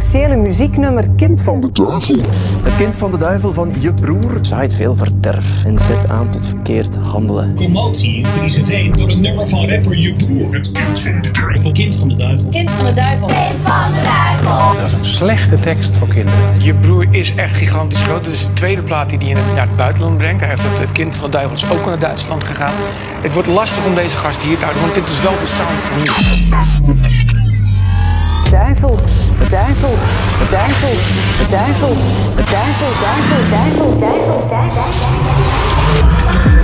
controversiële muzieknummer Kind van de Duivel. Het kind van de duivel van je broer zaait veel verderf en zet aan tot verkeerd handelen. Commotie in Friese Veen door een nummer van rapper je broer. Het kind van de duivel. Kind van de duivel. Kind van de duivel. Kind van de duivel. Dat is een slechte tekst voor kinderen. Je broer is echt gigantisch groot. Dit is de tweede plaat die hij naar het buitenland brengt. Hij heeft het, het kind van de duivel is ook naar Duitsland gegaan. Het wordt lastig om deze gast hier te houden, want dit is wel de sound van nu. Duivel, duivel, duivel, duivel, duivel, duivel, duivel, duivel, duivel. Want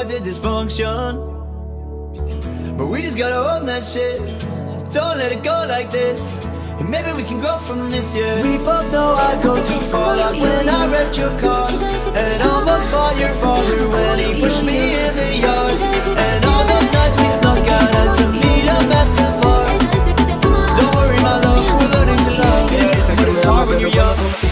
that did dysfunction. But we just gotta own that shit. Don't let it go like this. And maybe we can grow from this, yeah. We both know I go too far, like when I wrecked your car. And almost fought your father when he pushed me in the yard. And all those nights we snuck out had to meet up at the bar. Don't worry, my love, we're learning to love. But it's hard when you're young.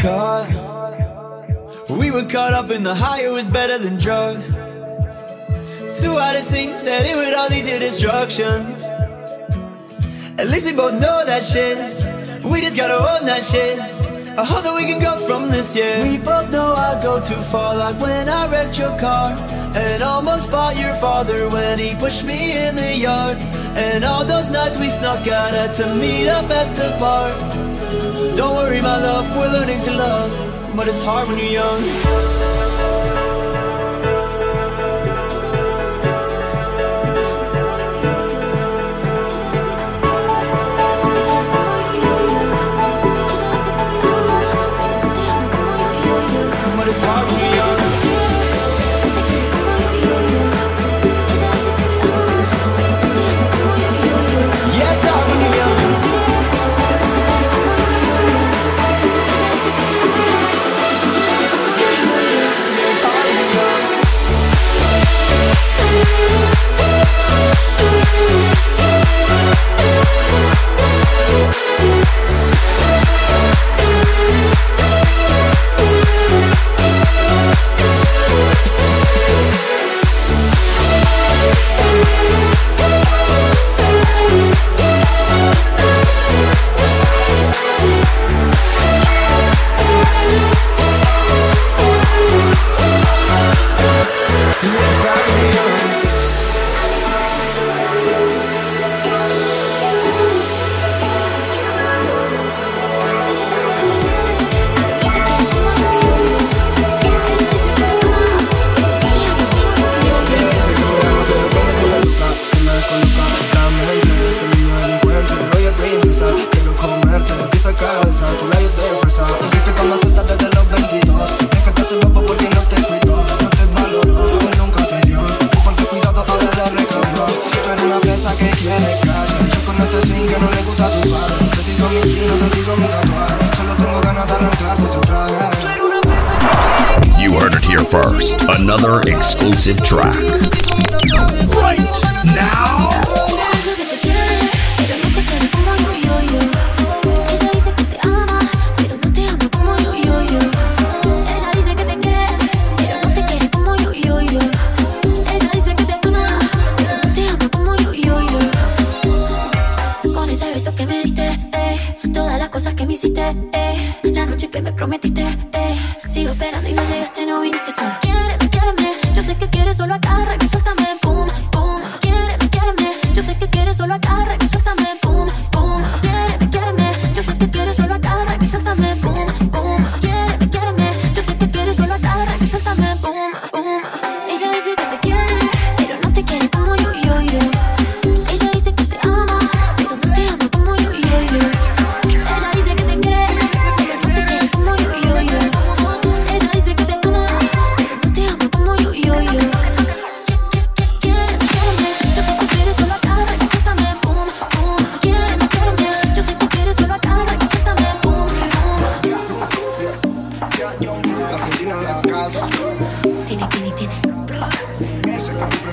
Caught. We were caught up in the high, it was better than drugs. Too hard to see that it would all lead to destruction. At least we both know that shit. We just gotta own that shit. I hope that we can go from this, yeah. We both know I go too far, like when I wrecked your car. And almost fought your father when he pushed me in the yard. And all those nights we snuck out had to meet up at the park. Don't worry, my love, we're learning to love. But it's hard when you're young.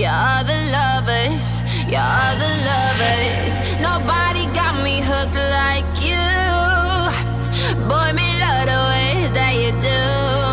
You're the lovers, you're the lovers. Nobody got me hooked like you. Boy, me love the way that you do.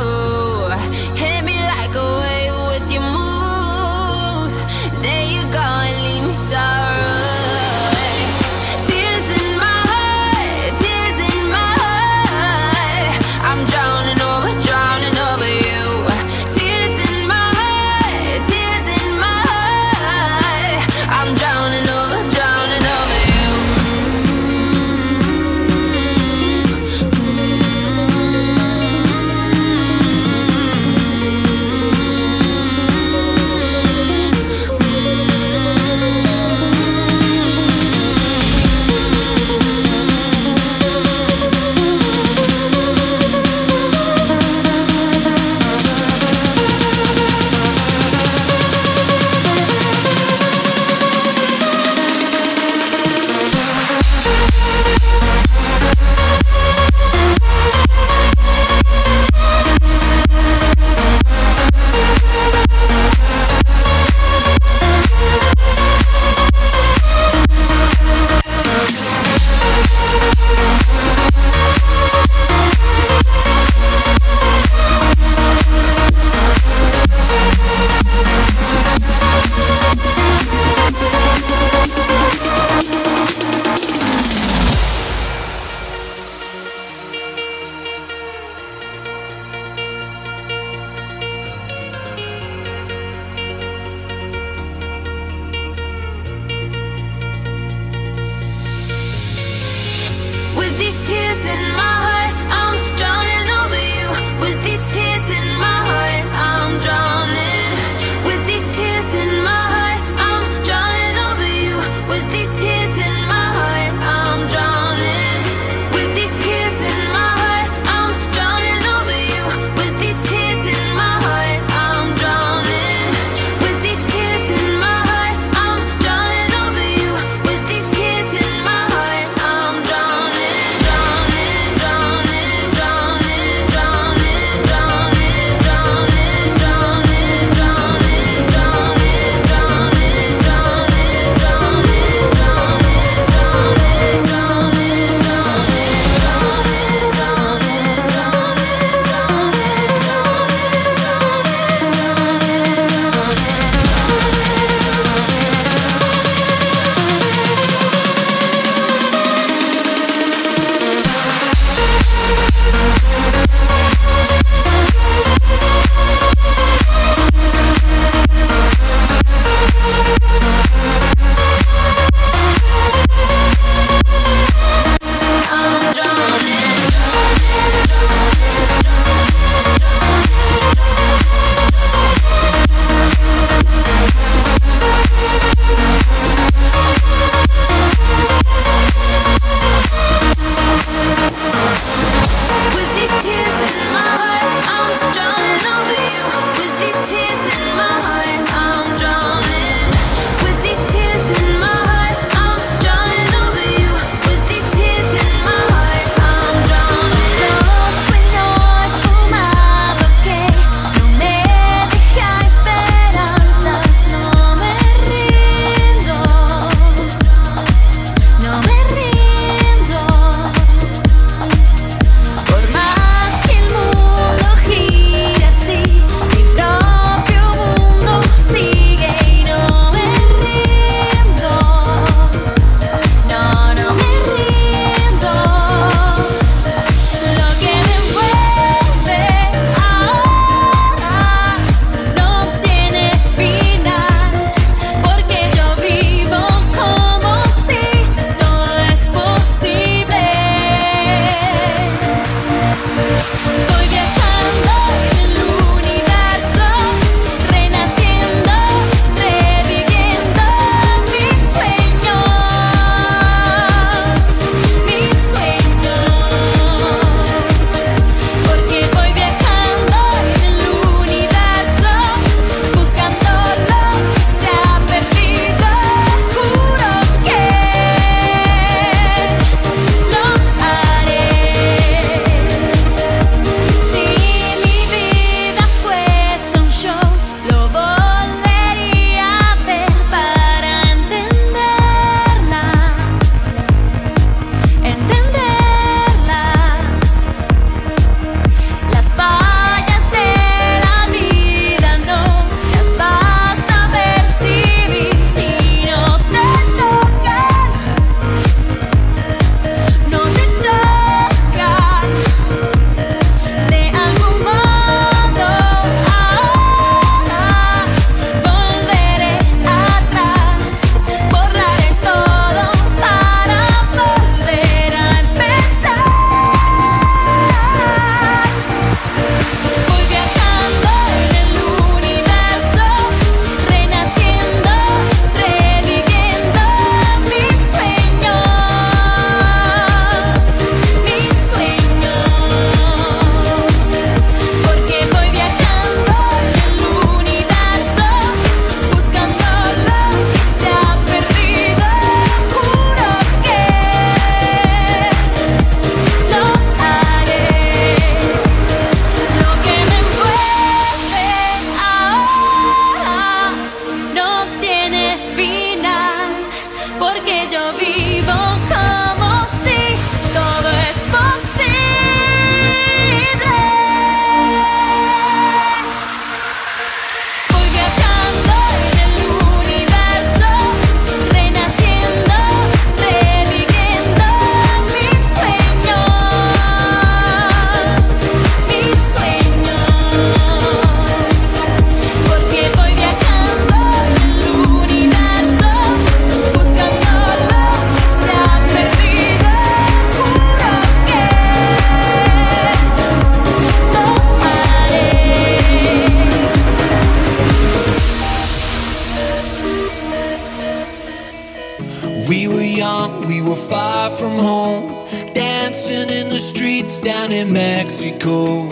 were far from home, dancing in the streets down in Mexico.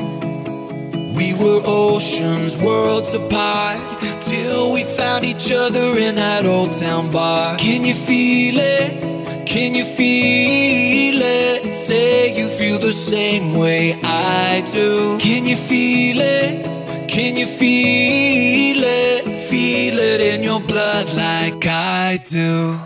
We were oceans, worlds apart, till we found each other in that old town bar. Can you feel it? Can you feel it? Say you feel the same way I do. Can you feel it? Can you feel it? Feel it in your blood like I do.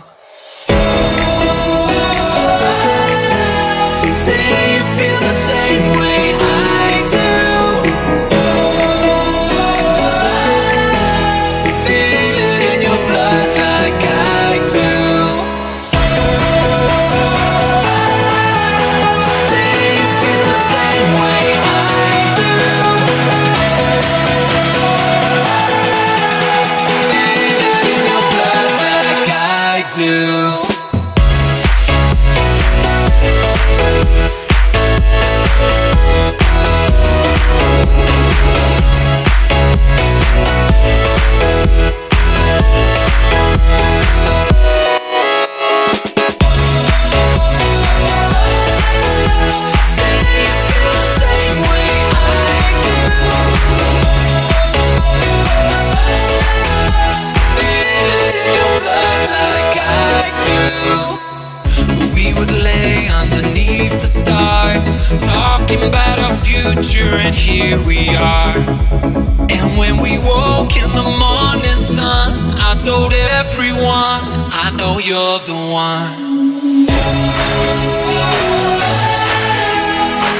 talking about our future, and here we are. And when we woke in the morning sun, I told everyone, I know you're the one.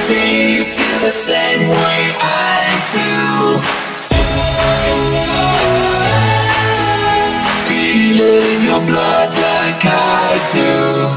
See, you feel the same way I do. Feel it in your blood like I do.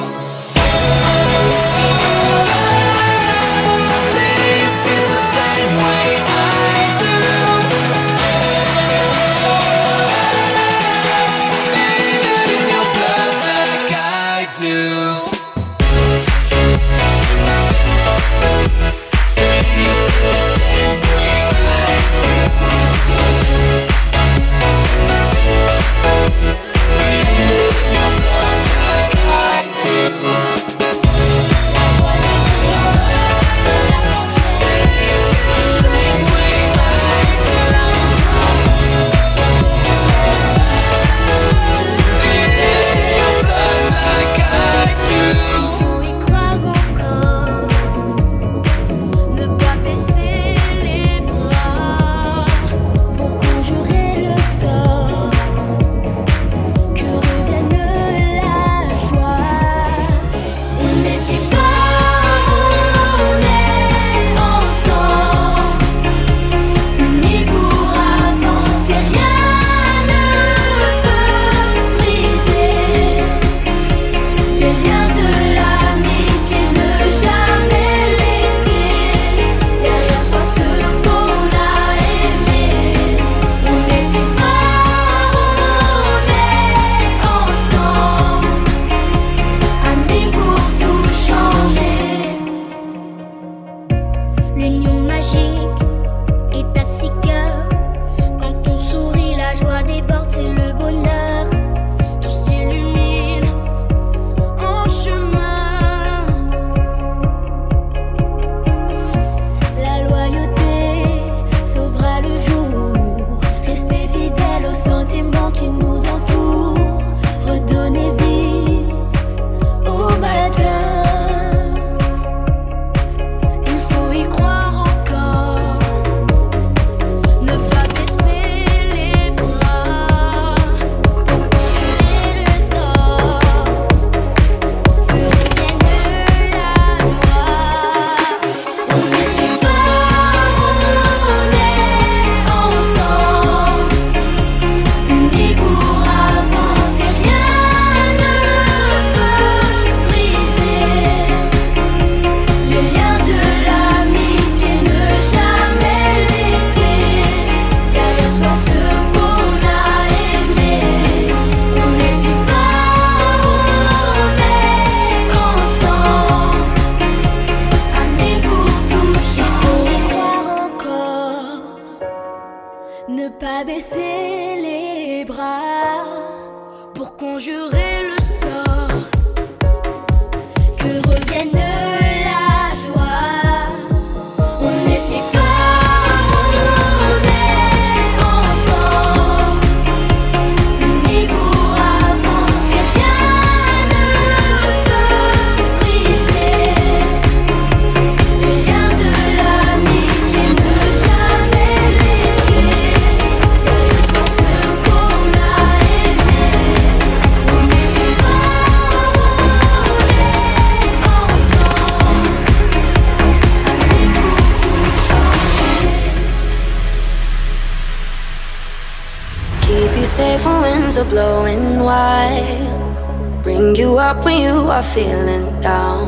Winds are blowing wide. Bring you up when you are feeling down.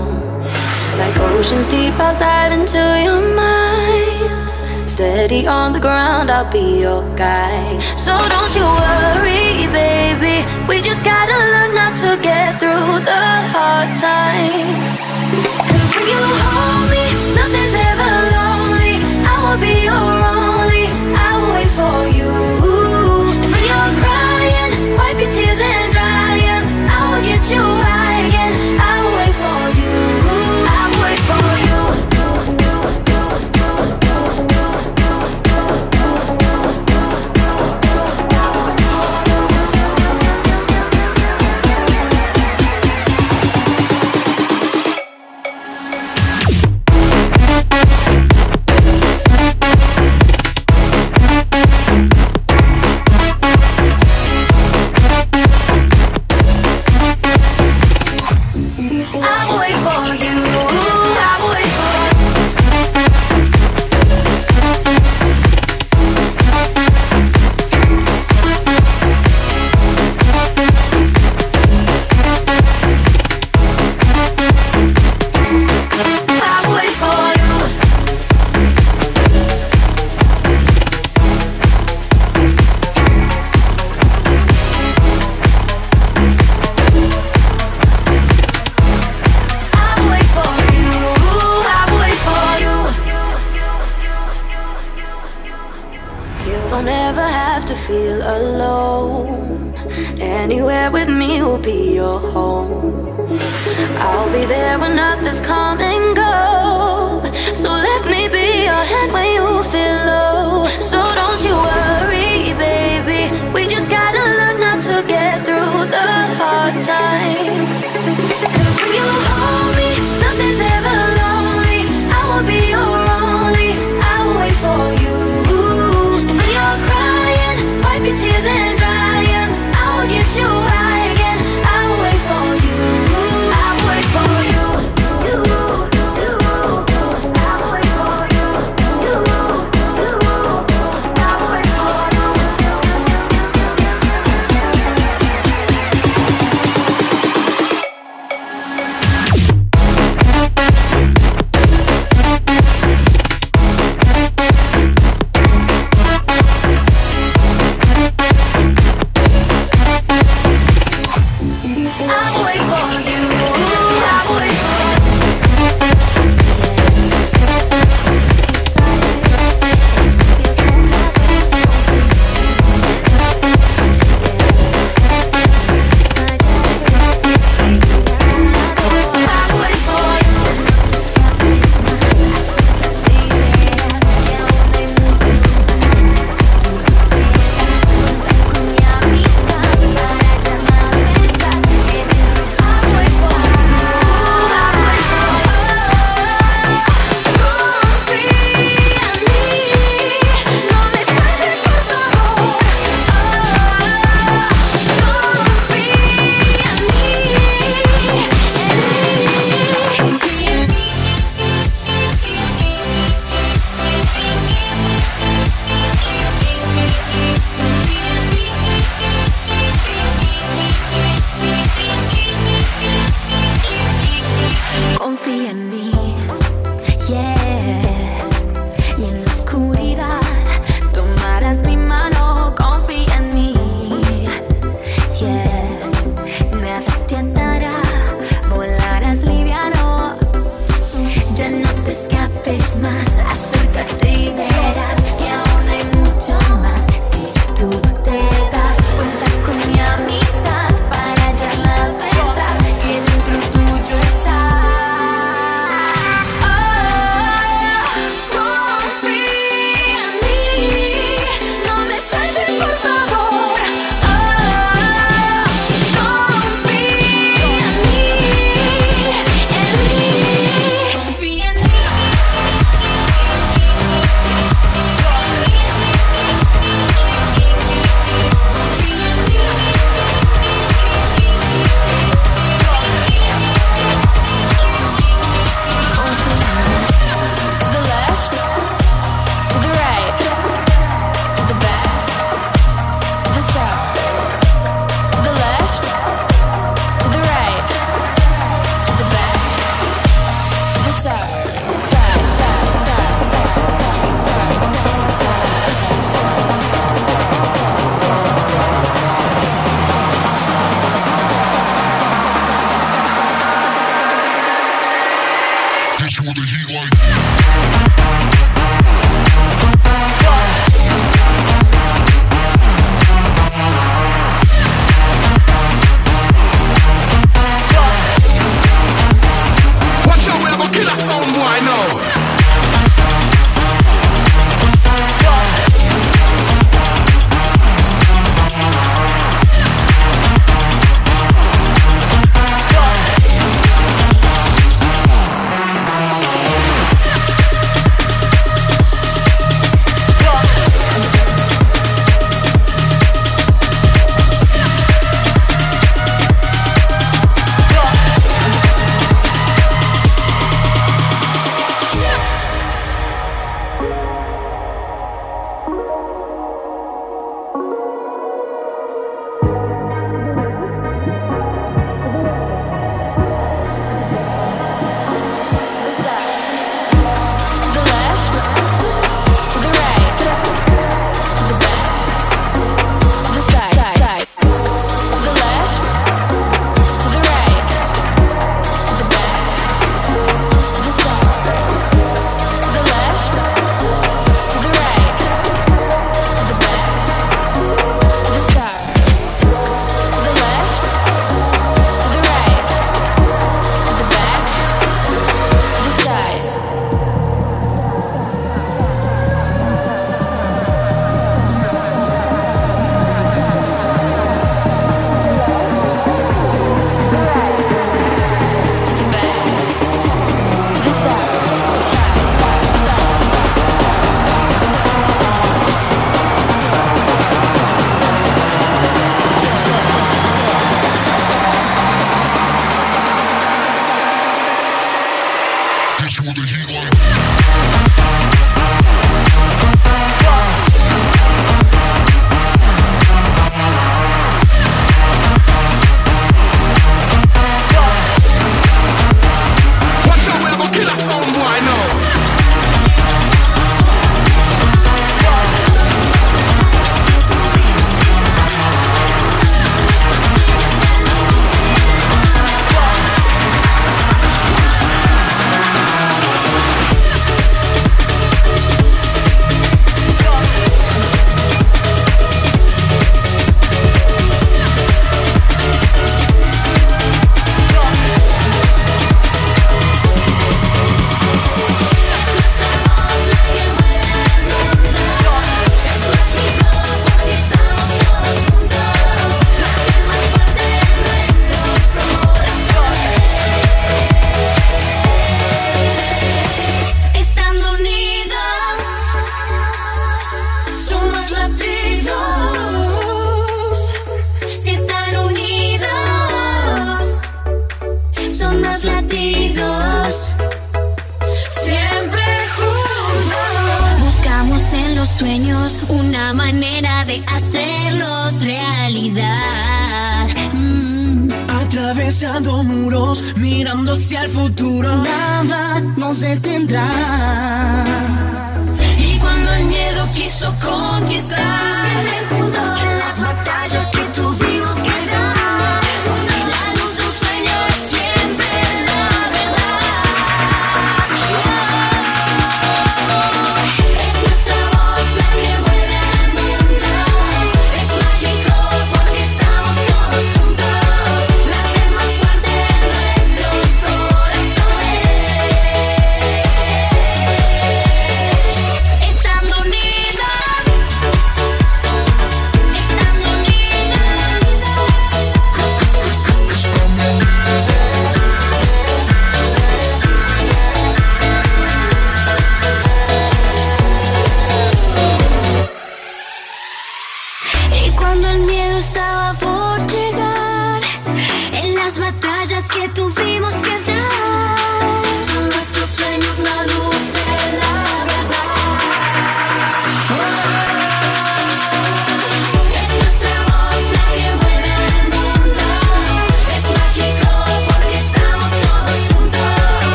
Like oceans deep, I'll dive into your mind. Steady on the ground, I'll be your guide. So don't you worry, baby. We just gotta learn how to get through the hard times. Cause when you hold me, nothing's ever lonely. I will be your only, feel alone. Anywhere with me will be your home. I'll be there when others come and go. So let me be your hand when you feel low. So don't you worry, baby. We just gotta learn how to get through the hard times.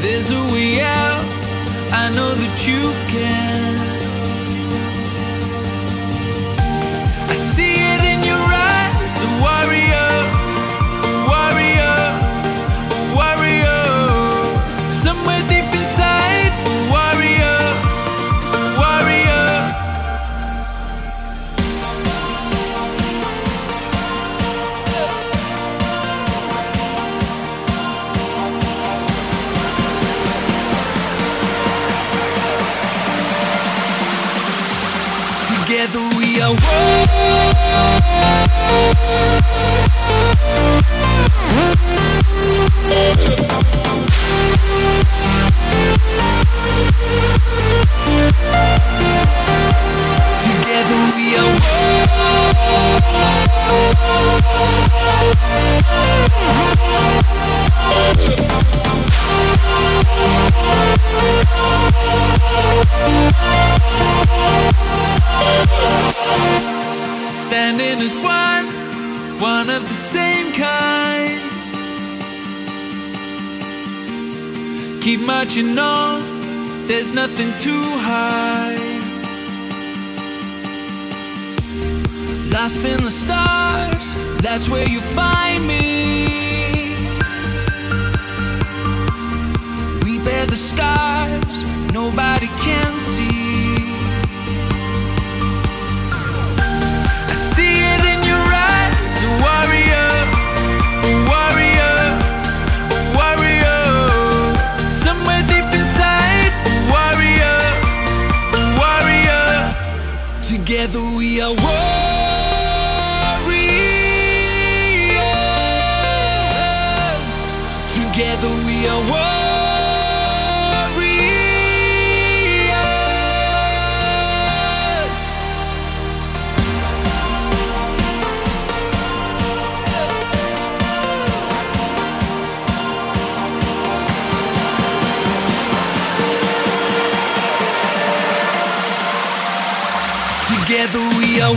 There's a way out, I know that you can. Together we are Standing as one, one of the same kind. Keep marching on, there's nothing too high. Lost in the stars, that's where you find me. We bear the scars, nobody can see. I see it in your eyes, a warrior, a warrior, a warrior. Somewhere deep inside, a warrior, a warrior. Together we are warriors. Together we are warriors. Together we are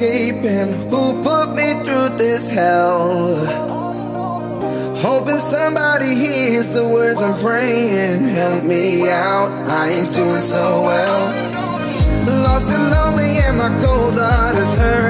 escaping? Who put me through this hell? Hoping somebody hears the words I'm praying. Help me out, I ain't doing so well. Lost and lonely, and my cold heart is hurt.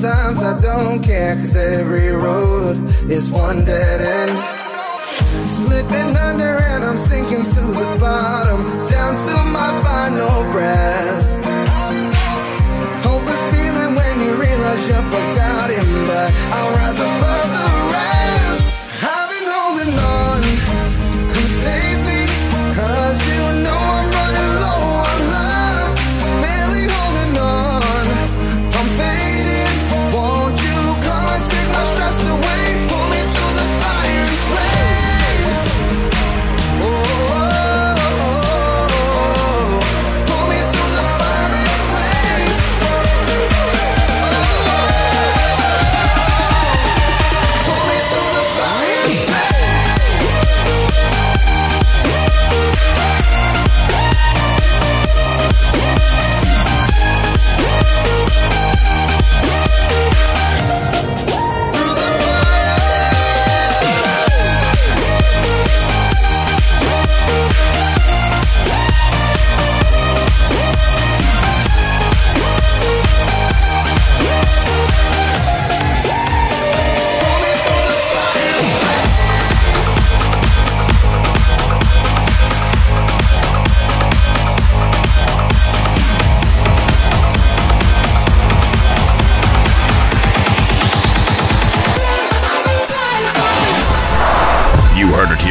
Sometimes I don't care, cause every road is one dead end. Slipping under and I'm sinking to the bottom, down to my final breath.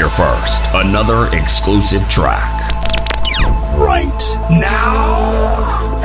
First, another exclusive track. Right now.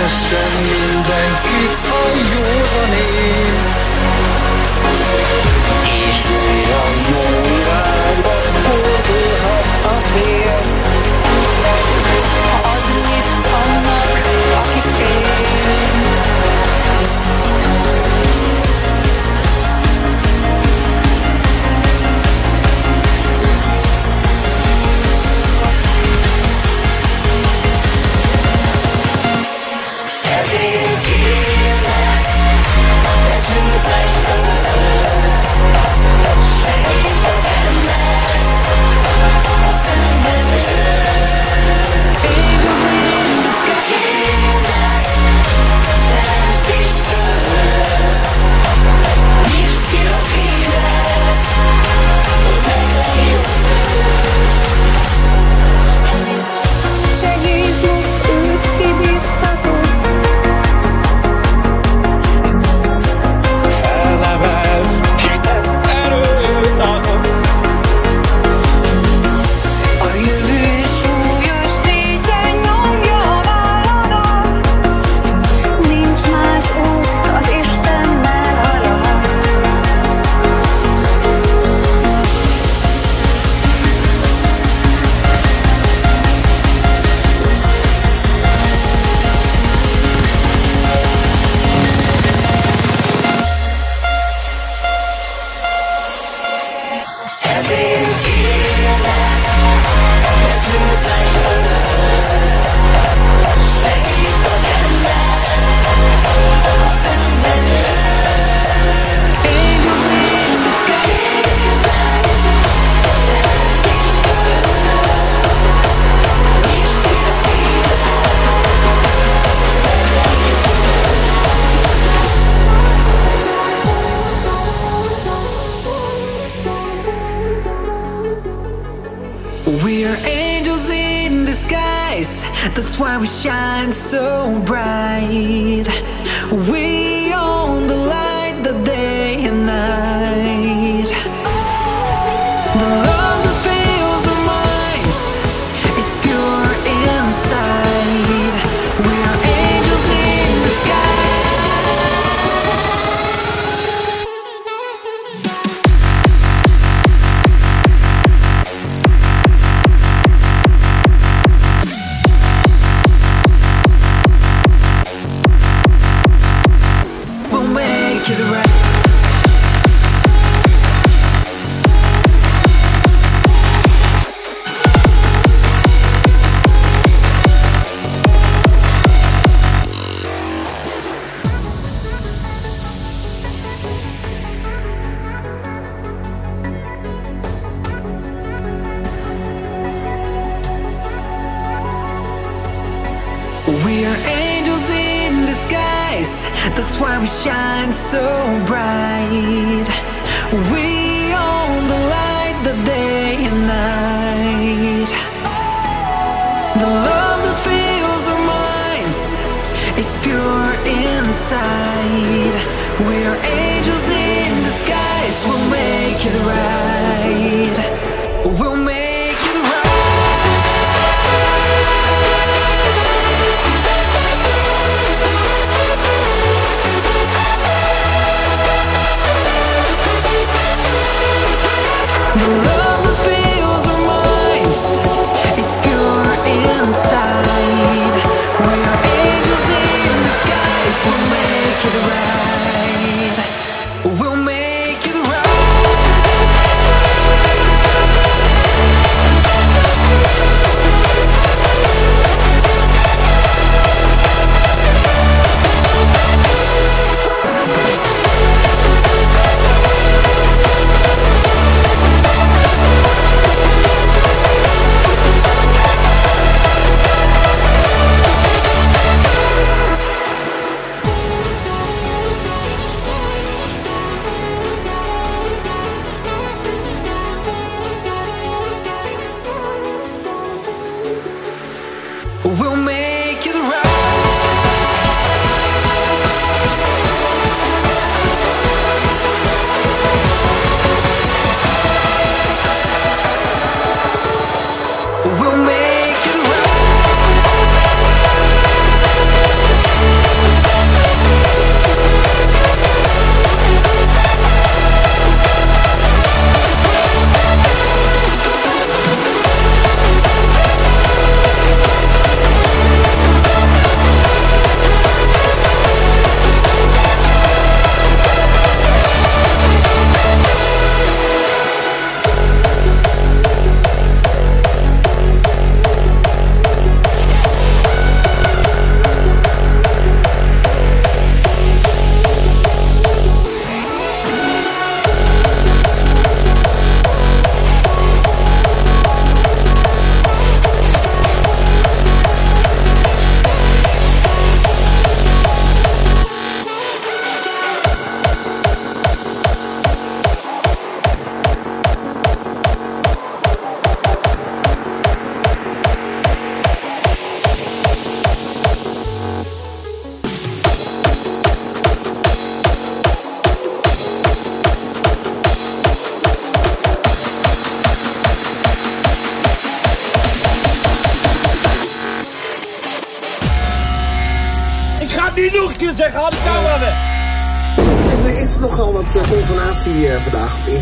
Keressen mindenkit a jó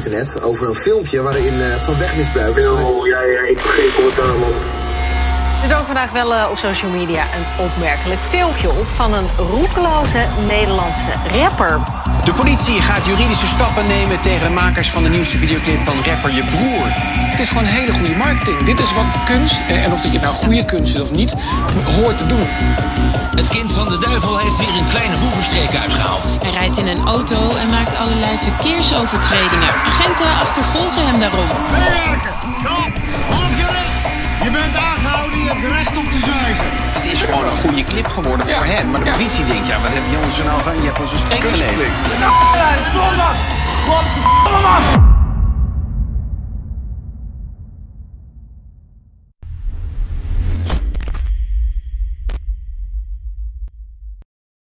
internet over een filmpje waarin eh, van wegmisbruikers... Oh, ja, ja, ik vergeet commentaar, man. Er dook vandaag wel eh, op social media een opmerkelijk filmpje op van een roekeloze Nederlandse rapper. De politie gaat juridische stappen nemen tegen de makers van de nieuwste videoclip van rapper Je Broer. Het is gewoon hele goede marketing. Dit is wat kunst, eh, en of dat je nou goede kunst is of niet, hoort te doen. Het kind van de duivel heeft weer een kleine boevenstreek uitgehaald. Hij rijdt in een auto en maakt allerlei verkeersovertredingen. Agenten achtervolgen hem daarom. Je bent aangehouden, je hebt recht zuigen. Het is gewoon een goede clip geworden voor hem. Maar de politie denkt, ja, wat hebben jongens er nou van? Je hebt ons een streek geleden. Ja! Godverdomme man!